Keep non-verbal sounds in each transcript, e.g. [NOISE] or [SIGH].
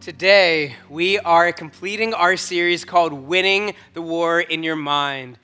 Today, we are completing our series called Winning the War in Your Mind.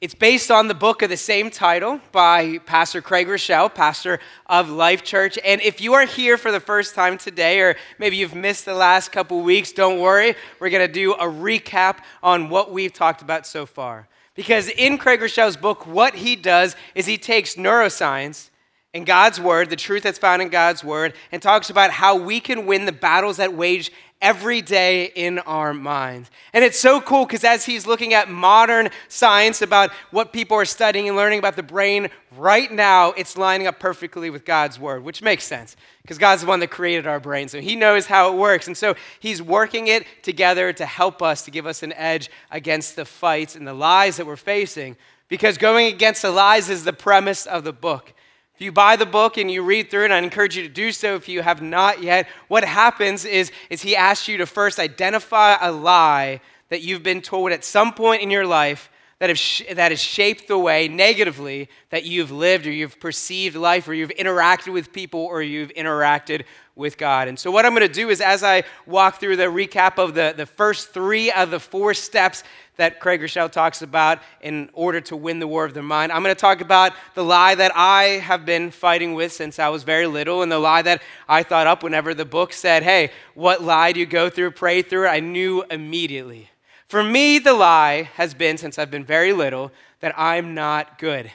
It's based on the book of the same title by Pastor Craig Groeschel, pastor of Life Church. And if you are here for the first time today, or maybe you've missed the last couple weeks, don't worry. We're going to do a recap on what we've talked about so far. Because in Craig Groeschel's book, what he does is he takes neuroscience in God's word, the truth that's found in God's word, and talks about how we can win the battles that wage every day in our minds. And it's so cool because as he's looking at modern science about what people are studying and learning about the brain right now, it's lining up perfectly with God's word, which makes sense because God's the one that created our brain. So he knows how it works. And so he's working it together to help us, to give us an edge against the fights and the lies that we're facing. Because going against the lies is the premise of the book. If you buy the book and you read through it, I encourage you to do so if you have not yet. What happens is, is he asks you to first identify a lie that you've been told at some point in your life that, have that has shaped the way negatively that you've lived or you've perceived life or you've interacted with people or you've interacted with God. And so, what I'm going to do is, as I walk through the recap of the, the first three of the four steps that Craig Groeschel talks about in order to win the war of the mind. I'm going to talk about the lie that I have been fighting with since I was very little and the lie that I thought up whenever the book said, Hey, what lie do you go through? Pray through it. I knew immediately. For me, the lie has been, since I've been very little, that I'm not good.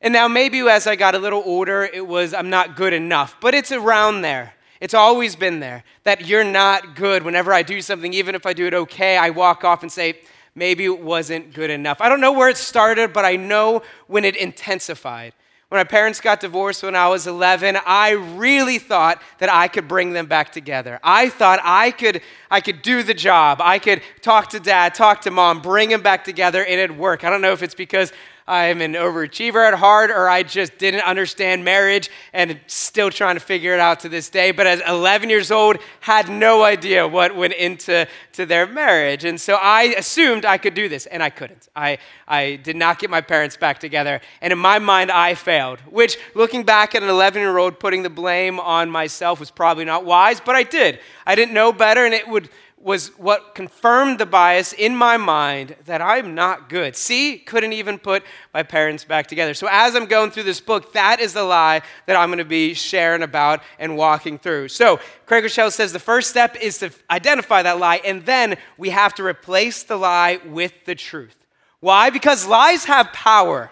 And now, maybe as I got a little older, it was I'm not good enough, but it's around there. It's always been there that you're not good. Whenever I do something, even if I do it okay, I walk off and say, maybe it wasn't good enough. I don't know where it started, but I know when it intensified. When my parents got divorced when I was 11, I really thought that I could bring them back together. I thought I could, I could do the job. I could talk to dad, talk to mom, bring them back together, and it'd work. I don't know if it's because I'm an overachiever at heart, or I just didn't understand marriage and still trying to figure it out to this day. But as 11 years old, had no idea what went into to their marriage. And so I assumed I could do this, and I couldn't. I, I did not get my parents back together. And in my mind, I failed, which looking back at an 11 year old, putting the blame on myself was probably not wise, but I did. I didn't know better, and it would was what confirmed the bias in my mind that I'm not good. See, couldn't even put my parents back together. So, as I'm going through this book, that is the lie that I'm to be sharing about and walking through. So, Craig Groeschel says the first step is to identify that lie, and then we have to replace the lie with the truth. Why? Because lies have power.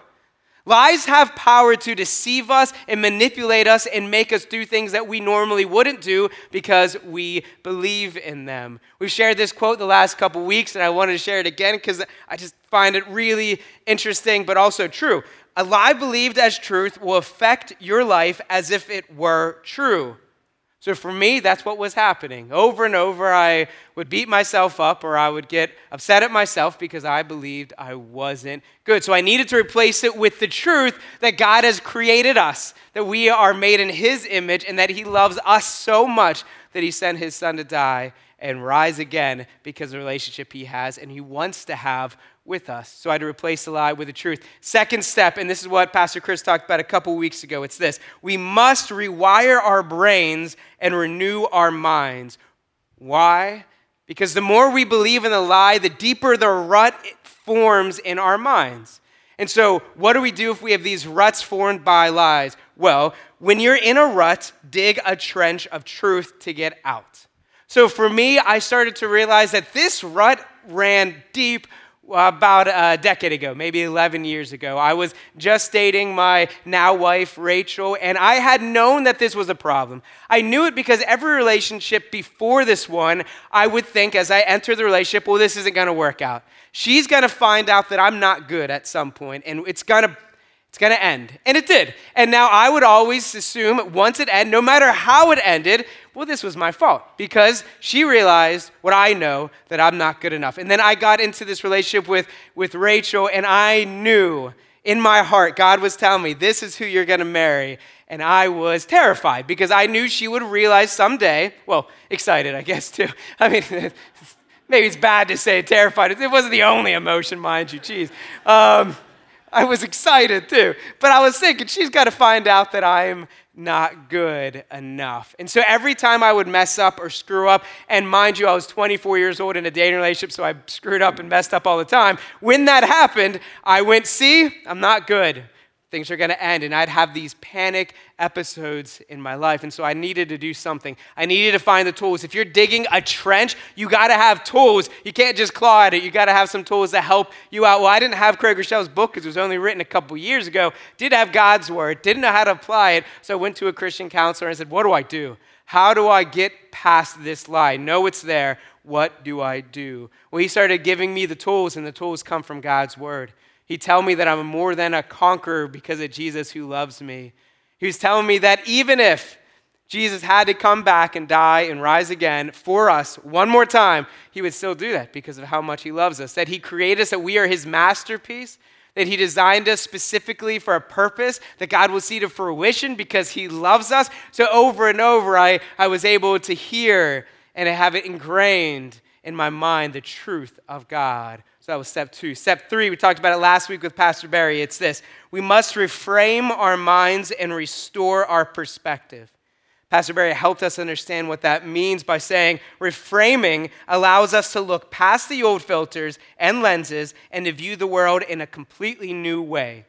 Lies have power to deceive us and manipulate us and make us do things that we normally wouldn't do because we believe in them. We've shared this quote the last couple weeks, and I wanted to share it again because I just find it really interesting but also true. A lie believed as truth will affect your life as if it were true. So for me, that's what was happening. Over and over, I would beat myself up or I would get upset at myself because I believed I wasn't good. So I needed to replace it with the truth that God has created us, that we are made in His image, and that He loves us so much that He sent His Son to die and rise again because of the relationship He has and He wants to have with us. So I had to replace the lie with the truth. Second step, and this is what Pastor Chris talked about a couple weeks ago it's this we must rewire our brains and renew our minds. Why? Because the more we believe in the lie, the deeper the rut forms in our minds. And so, what do we do if we have these ruts formed by lies? Well, when you're in a rut, dig a trench of truth to get out. So, for me, I started to realize that this rut ran deep about a decade ago, maybe 11 years ago. I was just dating my now wife, Rachel, and I had known that this was a problem. I knew it because every relationship before this one, I would think as I enter the relationship, well, this isn't going to work out. She's going to find out that I'm not good at some point, and it's going to it's going to end. And it did. And now I would always assume once it ended, no matter how it ended, well, this was my fault because she realized what I know that I'm not good enough. And then I got into this relationship with, with Rachel, and I knew in my heart, God was telling me, this is who you're going to marry. And I was terrified because I knew she would realize someday, well, excited, I guess, too. [LAUGHS] I mean, [LAUGHS] maybe it's bad to say terrified. It wasn't the only emotion, mind you, jeez. Um, I was excited too. But I was thinking, she's got to find out that I'm not good enough. And so every time I would mess up or screw up, and mind you, I was 24 years old in a dating relationship, so I screwed up and messed up all the time. When that happened, I went, See, I'm not good things are going to end. And I'd have these panic episodes in my life. And so I needed to do something. I needed to find the tools. If you're digging a trench, you got to have tools. You can't just claw at it. You got to have some tools that help you out. Well, I didn't have Craig Groeschel's book because it was only written a couple years ago. Did have God's word, didn't know how to apply it. So I went to a Christian counselor and said, What do I do? How do I get past this lie? Know it's there. What do I do? Well, he started giving me the tools, and the tools come from God's word. He'd tell me that I'm more than a conqueror because of Jesus who loves me. He was telling me that even if Jesus had to come back and die and rise again for us one more time, he would still do that because of how much he loves us. That he created us, that we are his masterpiece, that he designed us specifically for a purpose that God will see to fruition because he loves us. So over and over, I, I was able to hear and have it ingrained in my mind the truth of God so that was step two. Step three, we talked about it last week with Pastor Barry. It's this we must reframe our minds and restore our perspective. Pastor Barry helped us understand what that means by saying reframing allows us to look past the old filters and lenses and to view the world in a completely new way.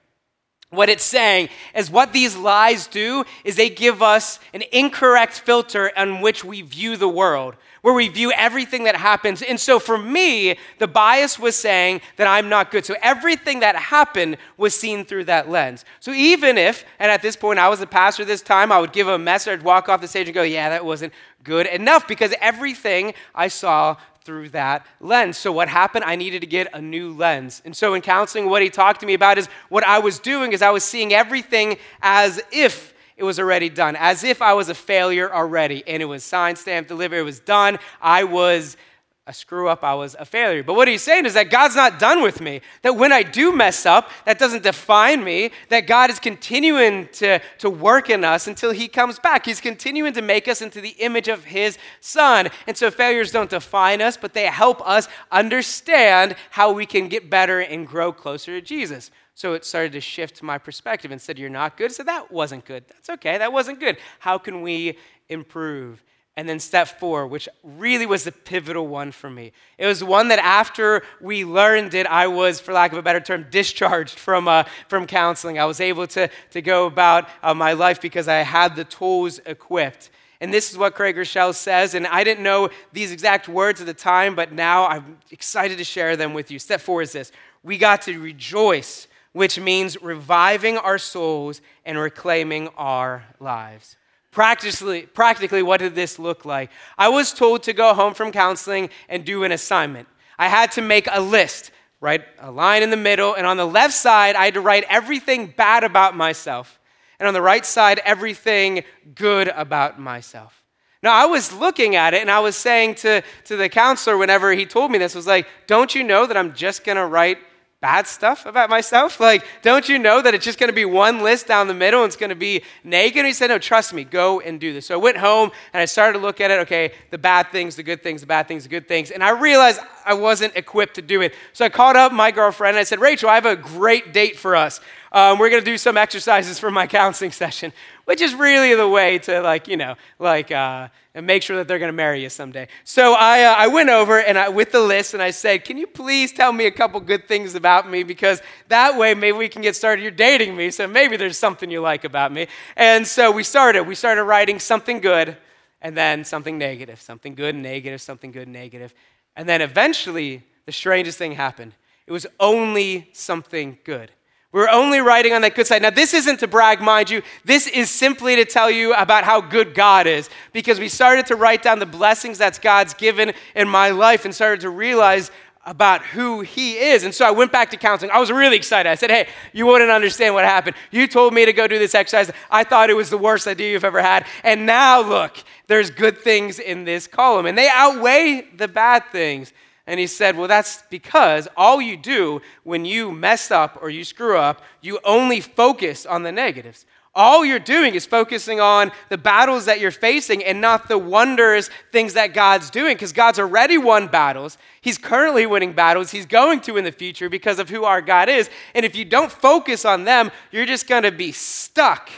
What it's saying is what these lies do is they give us an incorrect filter on which we view the world where we view everything that happens. And so for me, the bias was saying that I'm not good. So everything that happened was seen through that lens. So even if, and at this point I was a pastor this time, I would give a message, I'd walk off the stage and go, yeah, that wasn't good enough because everything I saw through that lens. So, what happened? I needed to get a new lens. And so, in counseling, what he talked to me about is what I was doing is I was seeing everything as if it was already done, as if I was a failure already. And it was signed, stamped, delivered, it was done. I was a screw up, I was a failure. But what he's saying is that God's not done with me. That when I do mess up, that doesn't define me. That God is continuing to, to work in us until he comes back. He's continuing to make us into the image of his son. And so failures don't define us, but they help us understand how we can get better and grow closer to Jesus. So it started to shift my perspective and said, You're not good. So that wasn't good. That's okay. That wasn't good. How can we improve? And then step four, which really was the pivotal one for me. It was one that after we learned it, I was, for lack of a better term, discharged from, uh, from counseling. I was able to, to go about uh, my life because I had the tools equipped. And this is what Craig Groeschel says. And I didn't know these exact words at the time, but now I'm excited to share them with you. Step four is this we got to rejoice which means reviving our souls and reclaiming our lives. Practically, practically, what did this look like? I was told to go home from counseling and do an assignment. I had to make a list, write a line in the middle, and on the left side, I had to write everything bad about myself, and on the right side, everything good about myself. Now, I was looking at it and I was saying to, to the counselor whenever he told me this, was like, don't you know that I'm just gonna write bad stuff about myself? Like, don't you know that it's just going to be one list down the middle and it's going to be naked? And he said, No, trust me, go and do this. So I went home and I started to look at it. Okay, the bad things, the good things, the bad things, the good things. And I realized I wasn't equipped to do it. So I called up my girlfriend and I said, Rachel, I have a great date for us. Um, we're going to do some exercises for my [LAUGHS] counseling session, which is really the way to, like, you know, like, uh, make sure that they're going to marry you someday. So I, uh, I went over and I, with the list and I said, Can you please tell me a couple good things about me? Because that way maybe we can get started. You're dating me, so maybe there's something you like about me. And so we started. We started writing something good and then something negative, something good, negative, something good, negative. And then eventually, the strangest thing happened. It was only something good. We're only writing on that good side. Now, this isn't to brag, mind you. This is simply to tell you about how good God is because we started to write down the blessings that God's given in my life and started to realize about who he is. And so I went back to counseling. I was really excited. I said, Hey, you wouldn't understand what happened. You told me to go do this exercise. I thought it was the worst idea you've ever had. And now look, there's good things in this column, and they outweigh the bad things. And he said, Well, that's because all you do when you mess up or you screw up, you only focus on the negatives. All you're doing is focusing on the battles that you're facing and not the wonders, things that God's doing, because God's already won battles. He's currently winning battles. He's going to in the future because of who our God is. And if you don't focus on them, you're just going to be stuck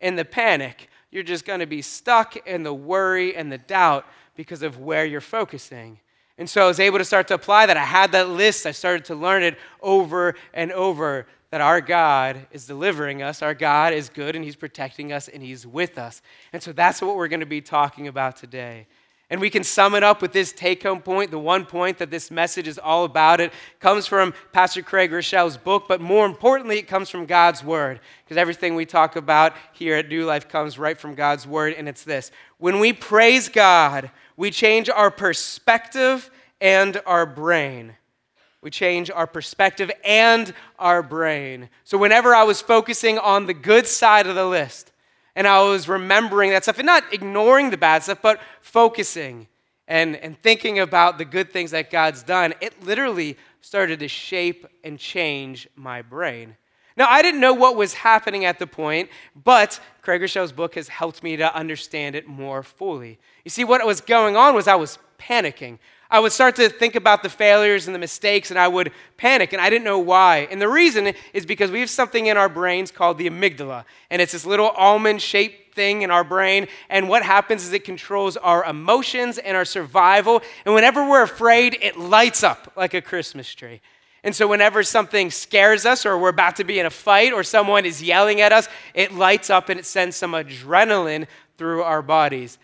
in the panic you're just going to be stuck in the worry and the doubt because of where you're focusing. And so I was able to start to apply that. I had that list. I started to learn it over and over that our God is delivering us, our God is good, and He's protecting us, and He's with us. And so that's what we're going to be talking about today. And we can sum it up with this take home point. The one point that this message is all about it comes from Pastor Craig Groeschel's book, but more importantly, it comes from God's word. Because everything we talk about here at New Life comes right from God's word, and it's this when we praise God, we change our perspective and our brain. We change our perspective and our brain. So, whenever I was focusing on the good side of the list, and I was remembering that stuff and not ignoring the bad stuff, but focusing and, and thinking about the good things that God's done, it literally started to shape and change my brain. Now, I didn't know what was happening at the point, but Craig Groeschel's book has helped me to understand it more fully. You see, what was going on was I was panicking. I would start to think about the failures and the mistakes, and I would panic, and I didn't know why. And the reason is because we have something in our brains called the amygdala, and it's this little almond shaped thing in our brain. And what happens is it controls our emotions and our survival. And whenever we're afraid, it lights up like a Christmas tree. And so, whenever something scares us, or we're about to be in a fight, or someone is yelling at us, it lights up and it sends some adrenaline through our bodies.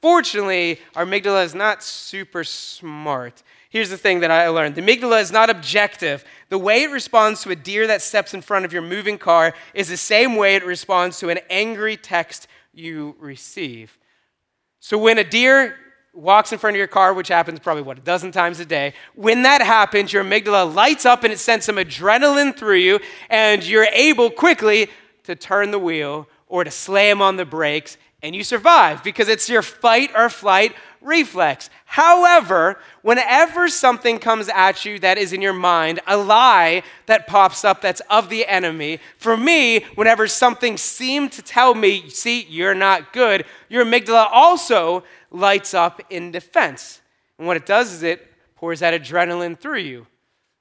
Fortunately, our amygdala is not super smart. Here's the thing that I learned the amygdala is not objective. The way it responds to a deer that steps in front of your moving car is the same way it responds to an angry text you receive. So when a deer walks in front of your car, which happens probably, what, a dozen times a day, when that happens, your amygdala lights up and it sends some adrenaline through you, and you're able quickly to turn the wheel or to slam on the brakes and you survive because it's your fight or flight reflex. However, whenever something comes at you that is in your mind, a lie that pops up that's of the enemy, for me, whenever something seemed to tell me, see, you're not good, your amygdala also lights up in defense. And what it does is it pours that adrenaline through you.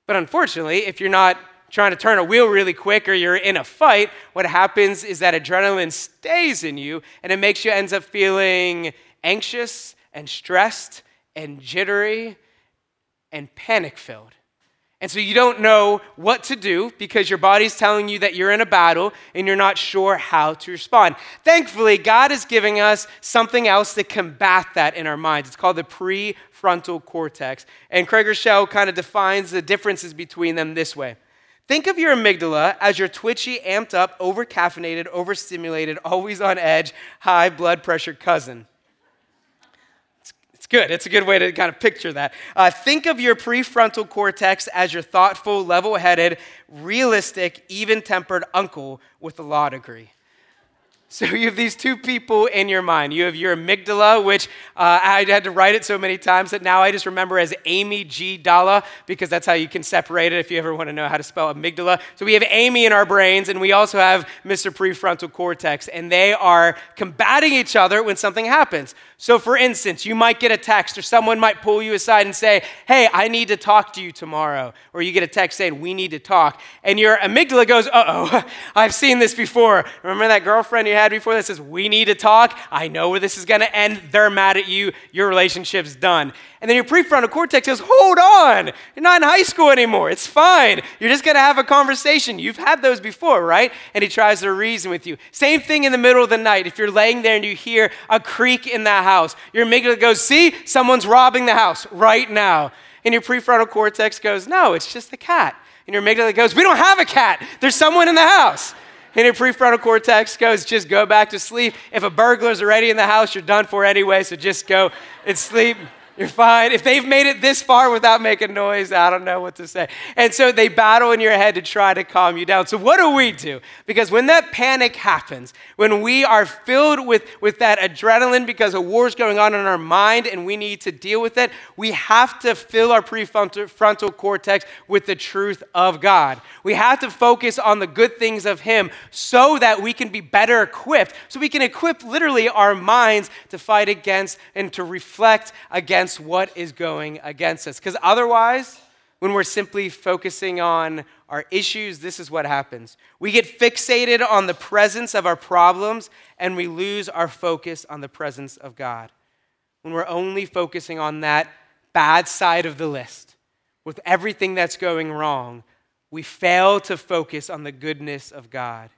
But unfortunately, if you're not trying to turn a wheel really quick or you're in a fight, what happens is that adrenaline stays in you and it makes you ends up feeling anxious and stressed and jittery and panic filled. And so you don't know what to do because your body's telling you that you're in a battle and you're not sure how to respond. Thankfully, God is giving us something else to combat that in our minds. It's called the prefrontal cortex. And Craig Groeschel kind of defines the differences between them this way. Think of your amygdala as your twitchy, amped up, over caffeinated, overstimulated, always on edge, high blood pressure cousin. It's, it's good. It's a good way to kind of picture that. Uh, think of your prefrontal cortex as your thoughtful, level headed, realistic, even tempered uncle with a law degree. So you have these two people in your mind. You have your amygdala, which uh, I had to write it so many times that now I just remember as Amy G. Dalla because that's how you can separate it if you ever want to know how to spell amygdala. So we have Amy in our brains, and we also have Mr. Prefrontal Cortex, and they are combating each other when something happens. So, for instance, you might get a text, or someone might pull you aside and say, Hey, I need to talk to you tomorrow. Or you get a text saying, We need to talk. And your amygdala goes, Uh oh, [LAUGHS] I've seen this before. Remember that girlfriend you had before that says, We need to talk? I know where this is going to end. They're mad at you. Your relationship's done. And then your prefrontal cortex says, Hold on, you're not in high school anymore. It's fine. You're just going to have a conversation. You've had those before, right? And he tries to reason with you. Same thing in the middle of the night. If you're laying there and you hear a creak in the house, your amygdala goes, See, someone's robbing the house right now. And your prefrontal cortex goes, No, it's just the cat. And your amygdala goes, We don't have a cat. There's someone in the house. And your prefrontal cortex goes, Just go back to sleep. If a burglar's already in the house, you're done for anyway, so just go and sleep. You're fine. If they've made it this far without making noise, I don't know what to say. And so they battle in your head to try to calm you down. So, what do we do? Because when that panic happens, when we are filled with, with that adrenaline because a war's going on in our mind and we need to deal with it, we have to fill our prefrontal cortex with the truth of God. We have to focus on the good things of Him so that we can be better equipped, so we can equip literally our minds to fight against and to reflect against against what is going against us. Because otherwise, when we're simply focusing on our issues, this is what happens. We get fixated on the presence of our problems and we lose our focus on the presence of God. When we're only focusing on that bad side of the list, with everything that's going wrong, we fail to focus on the goodness of God.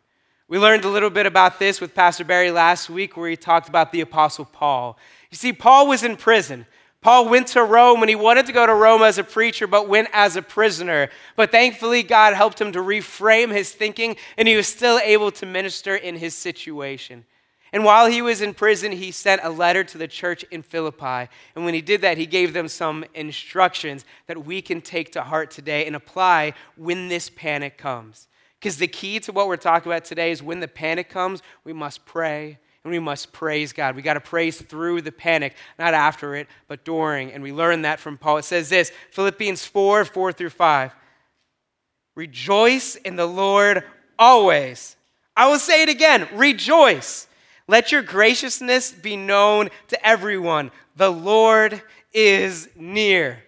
We learned a little bit about this with Pastor Barry last week, where he talked about the Apostle Paul. You see, Paul was in prison. Paul went to Rome and he wanted to go to Rome as a preacher, but went as a prisoner. But thankfully, God helped him to reframe his thinking, and he was still able to minister in his situation. And while he was in prison, he sent a letter to the church in Philippi. And when he did that, he gave them some instructions that we can take to heart today and apply when this panic comes. Because the key to what we're talking about today is when the panic comes, we must pray and we must praise God. We got to praise through the panic, not after it, but during. And we learn that from Paul. It says this Philippians 4 4 through 5. Rejoice in the Lord always. I will say it again rejoice. Let your graciousness be known to everyone. The Lord is near.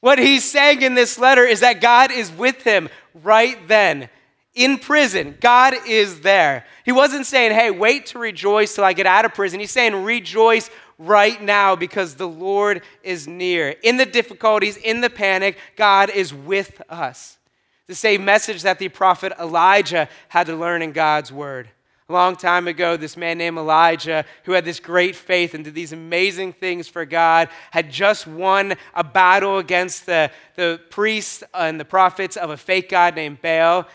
What he's saying in this letter is that God is with him right then in prison. God is there. He wasn't saying, hey, wait to rejoice till I get out of prison. He's saying, rejoice right now because the Lord is near. In the difficulties, in the panic, God is with us. The same message that the prophet Elijah had to learn in God's word. A long time ago, this man named Elijah, who had this great faith and did these amazing things for God, had just won a battle against the, the priests and the prophets of a fake God named Baal.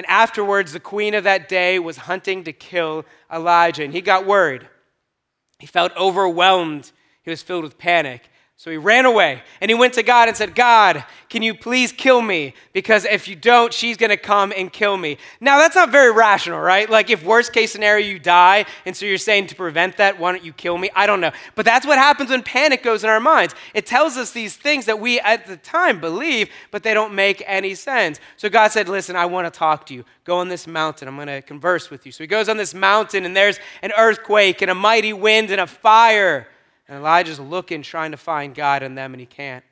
And afterwards, the queen of that day was hunting to kill Elijah, and he got worried. He felt overwhelmed. He was filled with panic. So he ran away and he went to God and said, God, can you please kill me? Because if you don't, she's going to come and kill me. Now, that's not very rational, right? Like, if worst case scenario, you die, and so you're saying to prevent that, why don't you kill me? I don't know. But that's what happens when panic goes in our minds. It tells us these things that we at the time believe, but they don't make any sense. So God said, Listen, I want to talk to you. Go on this mountain. I'm going to converse with you. So he goes on this mountain, and there's an earthquake, and a mighty wind, and a fire. And Elijah's looking, trying to find God in them, and he can't.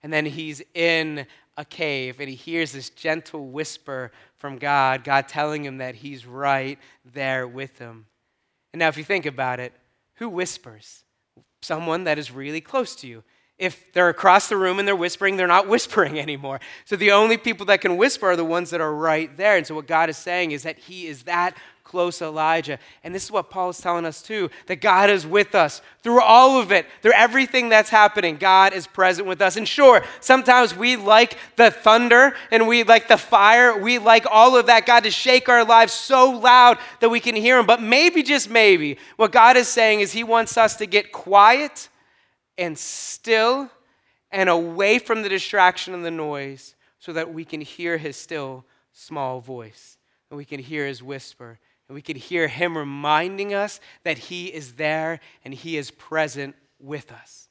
And then he's in a cave and he hears this gentle whisper from God, God telling him that he's right there with him. And now, if you think about it, who whispers? Someone that is really close to you. If they're across the room and they're whispering, they're not [LAUGHS] whispering anymore. So the only people that can whisper are the ones that are right there. And so what God is saying is that He is that close Elijah. And this is what Paul is telling us too that God is with us through all of it, through everything that's happening. God is present with us. And sure, sometimes we like the thunder and we like the fire. We like all of that, God, to shake our lives so loud that we can hear Him. But maybe, just maybe, what God is saying is He wants us to get quiet and still and away from the distraction and the noise so that we can hear His still small voice and we can hear His whisper and we could hear him reminding us that he is there and he is present with us.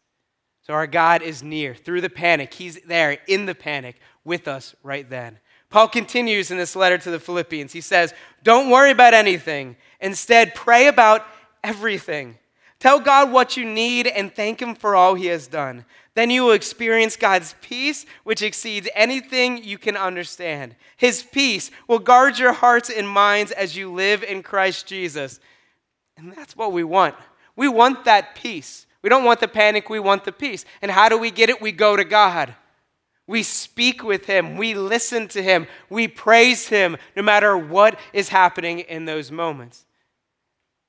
So our God is near through the panic. He's there in the panic with us right then. Paul continues in this letter to the Philippians. He says, Don't worry about anything. Instead, pray about everything. Tell God what you need and thank Him for all He has done. Then you will experience God's peace, which exceeds anything you can understand. His peace will guard your hearts and minds as you live in Christ Jesus. And that's what we want. We want that peace. We don't want the panic, we want the peace. And how do we get it? We go to God. We speak with Him, we listen to Him, we praise Him no matter what is happening in those moments.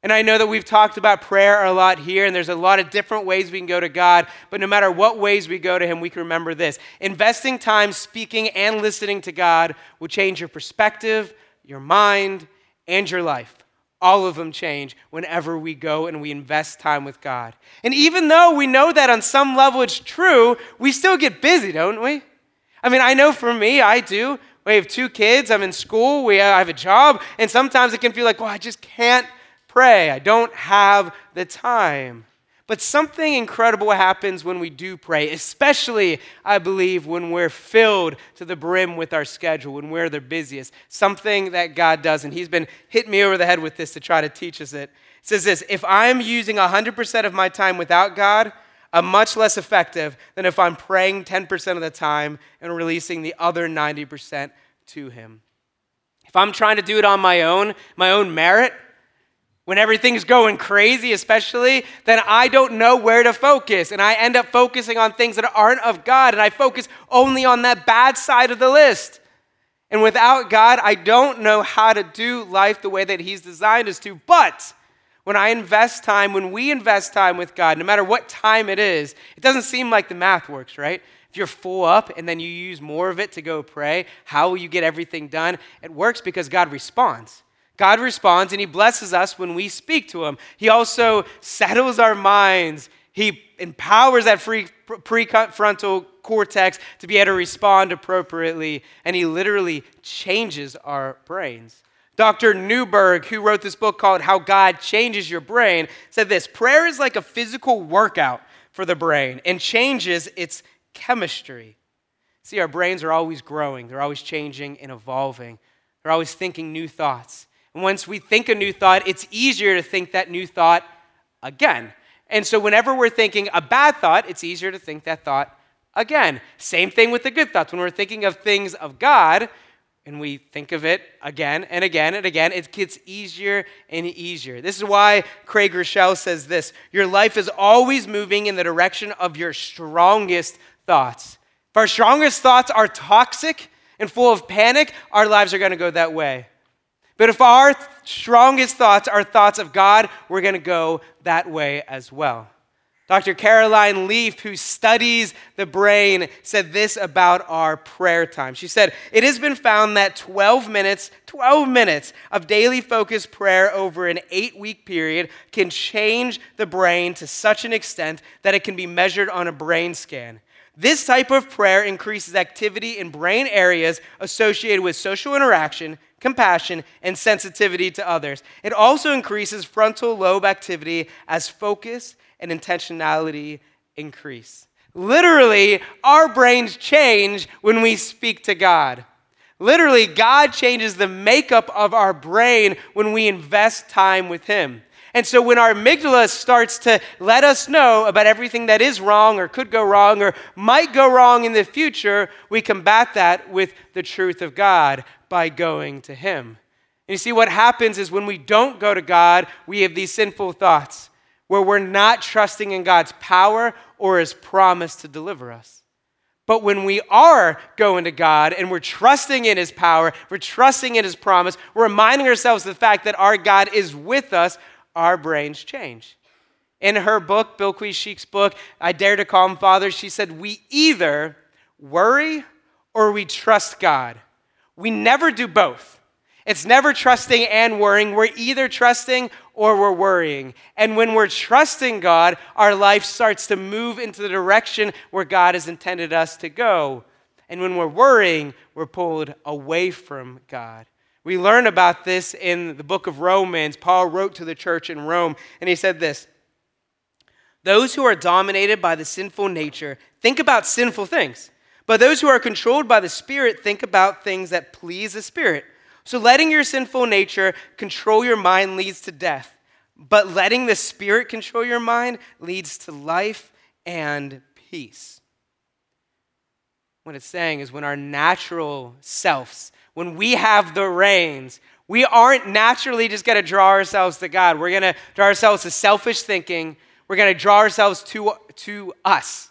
And I know that we've talked about prayer a lot here, and there's a lot of different ways we can go to God, but no matter what ways we go to Him, we can remember this. Investing time speaking and listening to God will change your perspective, your mind, and your life. All of them change whenever we go and we invest time with God. And even though we know that on some level it's true, we still get busy, don't we? I mean, I know for me, I do. We have two kids, I'm in school, we, I have a job, and sometimes it can feel like, well, I just can't pray. I don't have the time. But something incredible happens when we do pray, especially, I believe, when we're filled to the brim with our schedule, when we're the busiest. Something that God does, and He's been hitting me over the head with this to try to teach us it. It says this If I'm using 100% of my time without God, I'm much less effective than if I'm praying 10% of the time and releasing the other 90% to Him. If I'm trying to do it on my own, my own merit, when everything's going crazy, especially, then I don't know where to focus. And I end up focusing on things that aren't of God. And I focus only on that bad side of the list. And without God, I don't know how to do life the way that He's designed us to. But when I invest time, when we invest time with God, no matter what time it is, it doesn't seem like the math works, right? If you're full up and then you use more of it to go pray, how will you get everything done? It works because God responds. God responds and He blesses us when we speak to Him. He also settles our minds. He empowers that free, prefrontal cortex to be able to respond appropriately, and He literally changes our brains. Dr. Newberg, who wrote this book called How God Changes Your Brain, said this Prayer is like a physical workout for the brain and changes its chemistry. See, our brains are always growing, they're always changing and evolving, they're always thinking new thoughts. And once we think a new thought, it's easier to think that new thought again. And so, whenever we're thinking a bad thought, it's easier to think that thought again. Same thing with the good thoughts. When we're thinking of things of God, and we think of it again and again and again, it gets easier and easier. This is why Craig Groeschel says this Your life is always moving in the direction of your strongest thoughts. If our strongest thoughts are toxic and full of panic, our lives are going to go that way. But if our strongest thoughts are thoughts of God, we're going to go that way as well. Dr. Caroline Leaf, who studies the brain, said this about our prayer time. She said, It has been found that 12 minutes, 12 minutes of daily focused prayer over an eight week period can change the brain to such an extent that it can be measured on a brain scan. This type of prayer increases activity in brain areas associated with social interaction, compassion, and sensitivity to others. It also increases frontal lobe activity as focus and intentionality increase. Literally, our brains change when we speak to God. Literally, God changes the makeup of our brain when we invest time with Him. And so when our amygdala starts to let us know about everything that is wrong or could go wrong or might go wrong in the future, we combat that with the truth of God by going to Him. And you see, what happens is when we don't go to God, we have these sinful thoughts where we're not trusting in God's power or His promise to deliver us. But when we are going to God and we're trusting in His power, we're trusting in His promise, we're reminding ourselves of the fact that our God is with us, our brains change. In her book, Bilquis Sheikh's book, I Dare to Call Him Father, she said, We either worry or we trust God. We never do both. It's never trusting and worrying. We're either trusting or we're worrying. And when we're trusting God, our life starts to move into the direction where God has intended us to go. And when we're worrying, we're pulled away from God. We learn about this in the book of Romans. Paul wrote to the church in Rome, and he said this Those who are dominated by the sinful nature think about sinful things, but those who are controlled by the Spirit think about things that please the Spirit. So letting your sinful nature control your mind leads to death, but letting the Spirit control your mind leads to life and peace. What it's saying is when our natural selves, when we have the reins, we aren't naturally just going to draw ourselves to God. We're going to draw ourselves to selfish thinking. We're going to draw ourselves to, to us.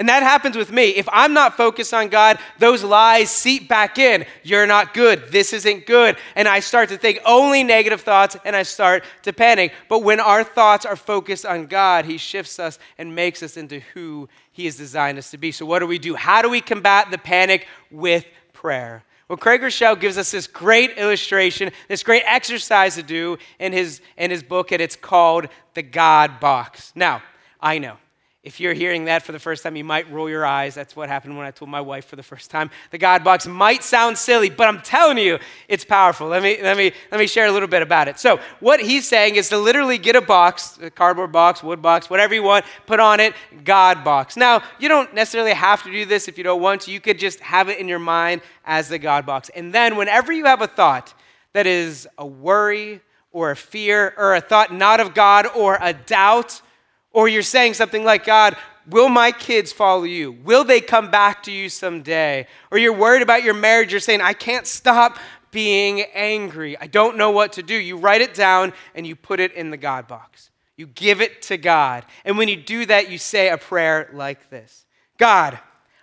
And that happens with me. If I'm not focused on God, those lies seep back in. You're not good. This isn't good. And I start to think only negative thoughts and I start to panic. But when our thoughts are focused on God, He shifts us and makes us into who He has designed us to be. So, what do we do? How do we combat the panic with prayer? Well, Craig Groeschel gives us this great illustration, this great exercise to do in his, in his book, and it's called the God Box. Now, I know if you're hearing that for the first time, you might roll your eyes. That's what happened when I told my wife for the first time. The God box might sound silly, but I'm telling you, it's powerful. Let me, let me, let me share a little bit about it. So, what he's saying is to literally get a box, a cardboard box, wood box, whatever you want, put on it, God box. Now, you don't necessarily have to do this if you don't want to. You could just have it in your mind as the God box. And then, whenever you have a thought that is a worry or a fear or a thought not of God or a doubt, or you're saying something like, God, will my kids follow you? Will they come back to you someday? Or you're worried about your marriage, you're saying, I can't stop being angry. I don't know what to do. You write it down and you put it in the God box. You give it to God. And when you do that, you say a prayer like this God,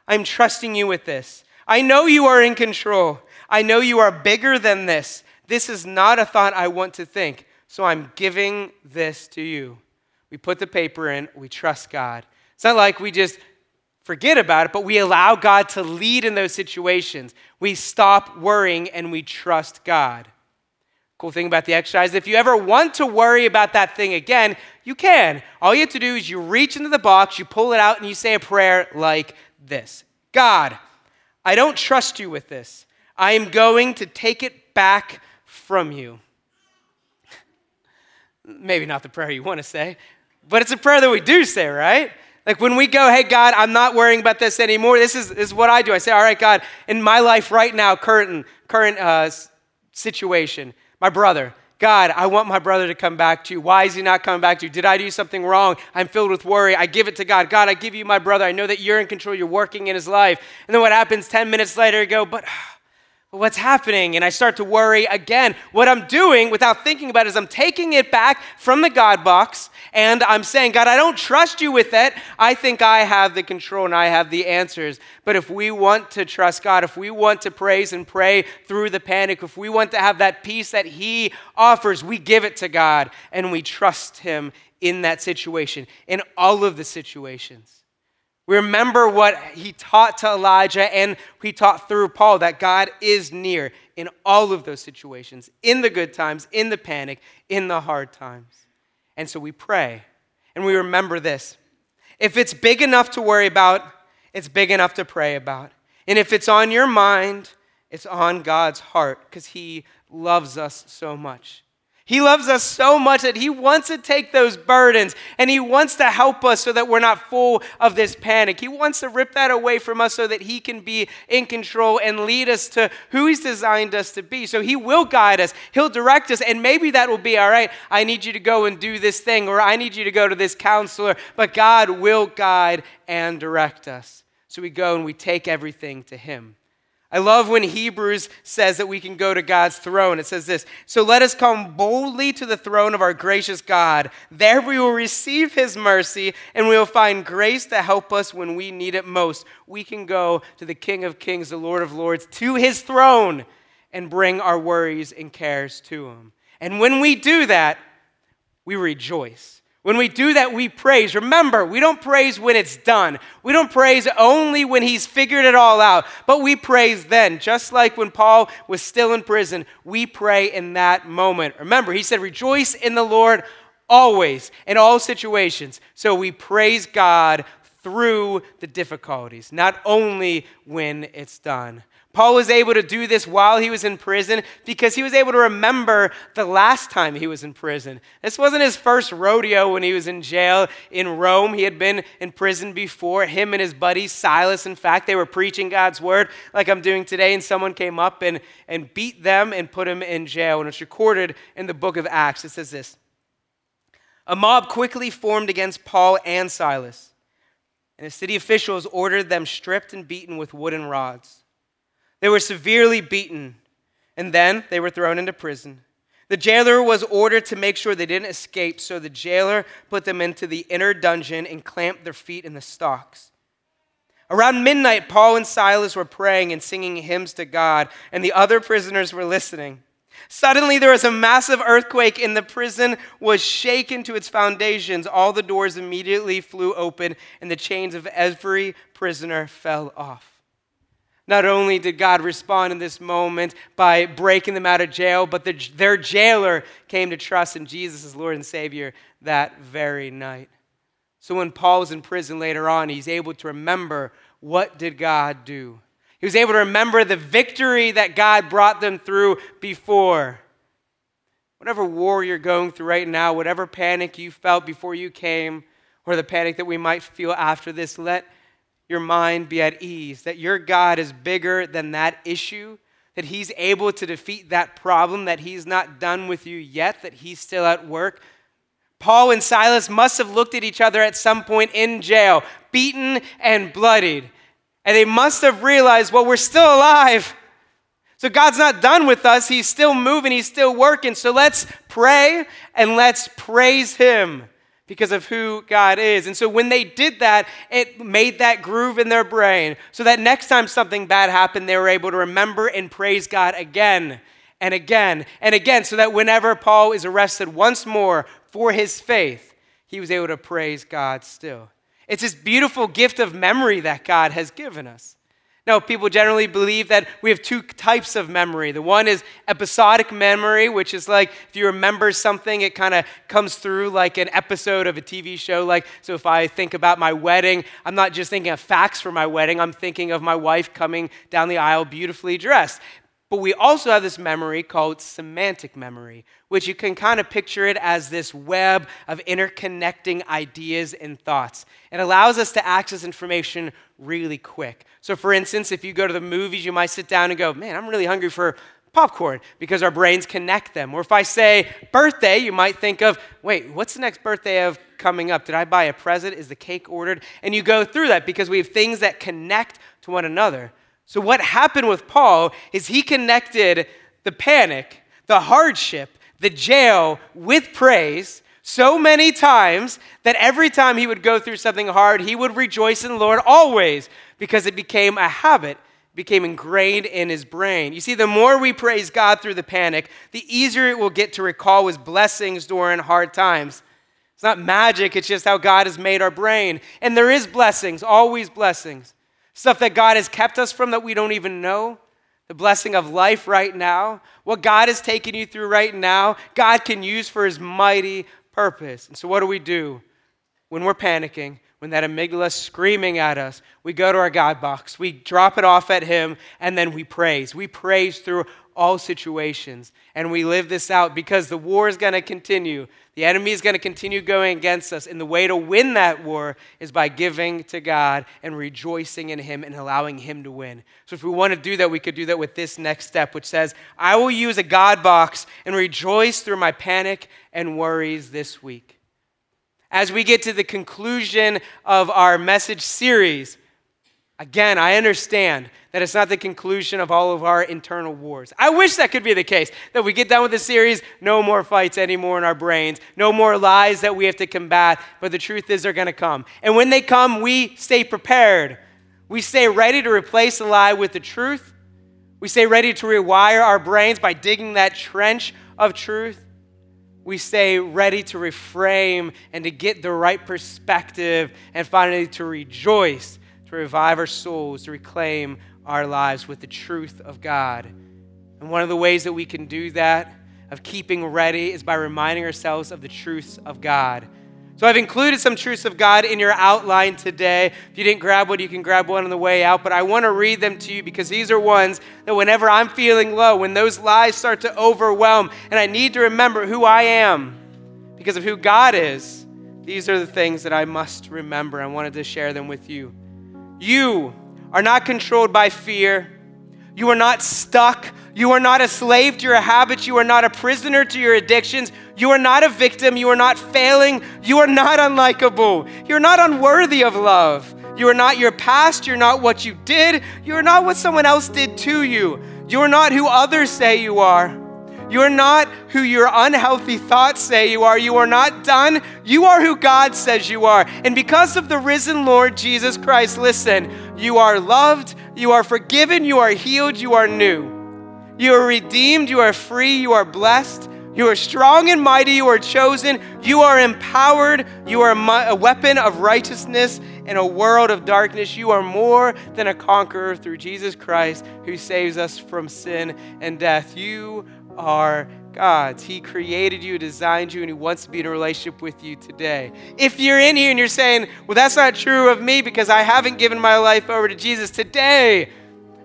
I'm trusting you with this. I know you are in control. I know you are bigger than this. This is not a thought I want to think. So I'm giving this to you. We put the paper in, we trust God. It's not like we just forget about it, but we allow God to lead in those situations. We stop worrying and we trust God. Cool thing about the exercise if you ever want to worry about that thing again, you can. All you have to do is you reach into the box, you pull it out, and you say a prayer like this God, I don't trust you with this. I am going to take it back from you. [LAUGHS] Maybe not the prayer you want to say, but it's a prayer that we do say, right? Like when we go, hey, God, I'm not worrying about this anymore. This is, this is what I do. I say, all right, God, in my life right now, current, current uh, situation, my brother, God, I want my brother to come back to you. Why is he not coming back to you? Did I do something wrong? I'm filled with worry. I give it to God. God, I give you my brother. I know that you're in control. You're working in his life. And then what happens 10 minutes later, you go, but what's happening? And I start to worry again. What I'm doing without thinking about it is I'm taking it back from the God box and I'm saying, God, I don't trust you with it. I think I have the control and I have the answers. But if we want to trust God, if we want to praise and pray through the panic, if we want to have that peace that He offers, we give it to God and we trust Him in that situation, in all of the situations. We remember what he taught to Elijah and he taught through Paul that God is near in all of those situations, in the good times, in the panic, in the hard times. And so we pray and we remember this. If it's big enough to worry about, it's big enough to pray about. And if it's on your mind, it's on God's heart because he loves us so much. He loves us so much that He wants to take those burdens and He wants to help us so that we're not full of this panic. He wants to rip that away from us so that He can be in control and lead us to who He's designed us to be. So He will guide us, He'll direct us, and maybe that will be all right. I need you to go and do this thing, or I need you to go to this counselor, but God will guide and direct us. So we go and we take everything to Him. I love when Hebrews says that we can go to God's throne. It says this So let us come boldly to the throne of our gracious God. There we will receive his mercy and we will find grace to help us when we need it most. We can go to the King of Kings, the Lord of Lords, to his throne and bring our worries and cares to him. And when we do that, we rejoice. When we do that, we praise. Remember, we don't praise when it's done. We don't praise only when he's figured it all out, but we praise then. Just like when Paul was still in prison, we pray in that moment. Remember, he said, Rejoice in the Lord always, in all situations. So we praise God through the difficulties, not only when it's done. Paul was able to do this while he was in prison because he was able to remember the last time he was in prison. This wasn't his first rodeo when he was in jail in Rome. He had been in prison before. Him and his buddy Silas, in fact, they were preaching God's word like I'm doing today, and someone came up and, and beat them and put him in jail. And it's recorded in the book of Acts. It says this A mob quickly formed against Paul and Silas, and the city officials ordered them stripped and beaten with wooden rods. They were severely beaten, and then they were thrown into prison. The jailer was ordered to make sure they didn't escape, so the jailer put them into the inner dungeon and clamped their feet in the stocks. Around midnight, Paul and Silas were praying and singing hymns to God, and the other prisoners were listening. Suddenly, there was a massive earthquake, and the prison was shaken to its foundations. All the doors immediately flew open, and the chains of every prisoner fell off. Not only did God respond in this moment by breaking them out of jail, but the, their jailer came to trust in Jesus as Lord and Savior that very night. So when Paul was in prison later on, he's able to remember what did God do? He was able to remember the victory that God brought them through before. Whatever war you're going through right now, whatever panic you felt before you came, or the panic that we might feel after this, let your mind be at ease, that your God is bigger than that issue, that He's able to defeat that problem, that He's not done with you yet, that He's still at work. Paul and Silas must have looked at each other at some point in jail, beaten and bloodied. And they must have realized, well, we're still alive. So God's not done with us. He's still moving, He's still working. So let's pray and let's praise Him because of who God is. And so when they did that, it made that groove in their brain so that next time something bad happened, they were able to remember and praise God again and again and again, so that whenever Paul is arrested once more for his faith, he was able to praise God still. It's this beautiful gift of memory that God has given us. Now, people generally believe that we have two types of memory. The one is episodic memory, which is like if you remember something, it kind of comes through like an episode of a TV show. Like, so if I think about my wedding, I'm not just thinking of facts for my wedding, I'm thinking of my wife coming down the aisle beautifully dressed. But we also have this memory called semantic memory, which you can kind of picture it as this web of interconnecting ideas and thoughts. It allows us to access information really quick. So, for instance, if you go to the movies, you might sit down and go, Man, I'm really hungry for popcorn because our brains connect them. Or if I say birthday, you might think of, Wait, what's the next birthday of coming up? Did I buy a present? Is the cake ordered? And you go through that because we have things that connect to one another. So, what happened with Paul is he connected the panic, the hardship, the jail with praise so many times that every time he would go through something hard, he would rejoice in the Lord always because it became a habit, became ingrained in his brain. You see, the more we praise God through the panic, the easier it will get to recall his blessings during hard times. It's not magic, it's just how God has made our brain. And there is blessings, always blessings stuff that God has kept us from that we don't even know, the blessing of life right now, what God is taking you through right now, God can use for his mighty purpose. And so, what do we do when we're panicking? When that amygdala is screaming at us, we go to our God box, we drop it off at Him, and then we praise. We praise through all situations. And we live this out because the war is going to continue. The enemy is going to continue going against us. And the way to win that war is by giving to God and rejoicing in Him and allowing Him to win. So, if we want to do that, we could do that with this next step, which says, I will use a God box and rejoice through my panic and worries this week. As we get to the conclusion of our message series, Again, I understand that it's not the conclusion of all of our internal wars. I wish that could be the case, that we get done with the series, no more fights anymore in our brains, no more lies that we have to combat, but the truth is they're to come. And when they come, we stay prepared. We stay ready to replace the lie with the truth. We stay ready to rewire our brains by digging that trench of truth. We stay ready to reframe and to get the right perspective and finally to rejoice to revive our souls, to reclaim our lives with the truth of God. And one of the ways that we can do that, of keeping ready, is by reminding ourselves of the truths of God. So I've included some truths of God in your outline today. If you didn't grab one, you can grab one on the way out, but I want to read them to you because these are ones that whenever I'm feeling low, when those lies start to overwhelm, and I need to remember who I am because of who God is, these are the things that I must remember. I wanted to share them with you. You are not controlled by fear. You are not stuck. You are not a slave to your habits. You are not a prisoner to your addictions. You are not a victim. You are not failing. You are not unlikable. You're not unworthy of love. You are not your past. You're not what you did. You are not what someone else did to you. You are not who others say you are. You are not who your unhealthy thoughts say you are. You are not done. You are who God says you are. And because of the risen Lord Jesus Christ, listen, you are loved, you are forgiven, you are healed, you are new. You are redeemed, you are free, you are blessed. You are strong and mighty. You are chosen. You are empowered. You are a weapon of righteousness in a world of darkness. You are more than a conqueror through Jesus Christ who saves us from sin and death. You are God's. He created you, designed you, and He wants to be in a relationship with you today. If you're in here and you're saying, well, that's not true of me because I haven't given my life over to Jesus, today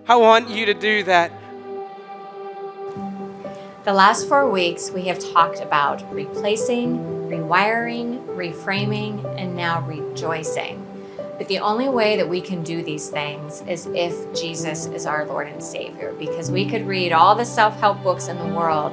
I want you to do that. The last four weeks, we have talked about replacing, rewiring, reframing, and now rejoicing. But the only way that we can do these things is if Jesus is our Lord and Savior, because we could read all the self help books in the world,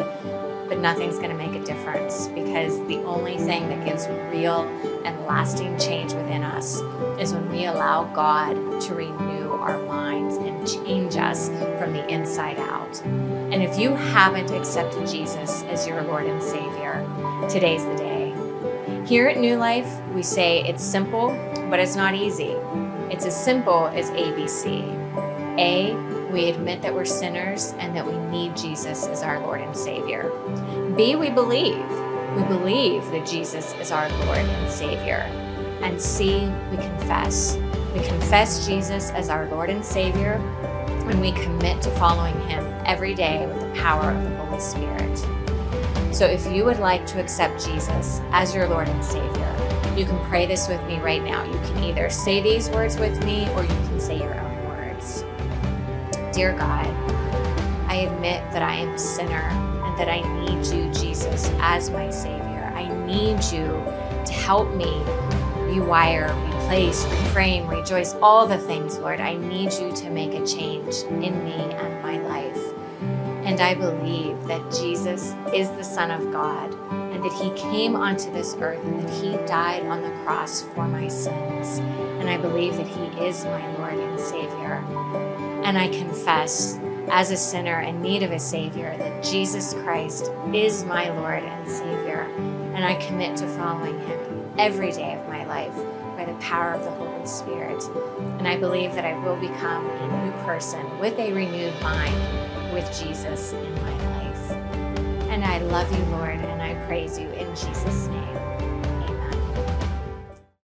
but nothing's going to make a difference because the only thing that gives real and lasting change within us is when we allow God to renew our minds and change us from the inside out. And if you haven't accepted Jesus as your Lord and Savior, today's the day. Here at New Life, we say it's simple, but it's not easy. It's as simple as ABC. A, we admit that we're sinners and that we need Jesus as our Lord and Savior. B, we believe. We believe that Jesus is our Lord and Savior. And C, we confess. We confess Jesus as our Lord and Savior, and we commit to following Him every day with the power of the Holy Spirit. So if you would like to accept Jesus as your Lord and Savior, you can pray this with me right now. You can either say these words with me or you can say your own words. Dear God, I admit that I am a sinner and that I need you, Jesus, as my Savior. I need you to help me rewire, replace, reframe, rejoice, all the things, Lord. I need you to make a change in me and my life. And I believe that Jesus is the Son of God and that He came onto this earth and that He died on the cross for my sins. And I believe that He is my Lord and Savior. And I confess as a sinner in need of a Savior that Jesus Christ is my Lord and Savior. And I commit to following Him every day of my life by the power of the Holy Spirit. And I believe that I will become a new person with a renewed mind with Jesus in my life. And I love you, Lord, praise you in Jesus' name.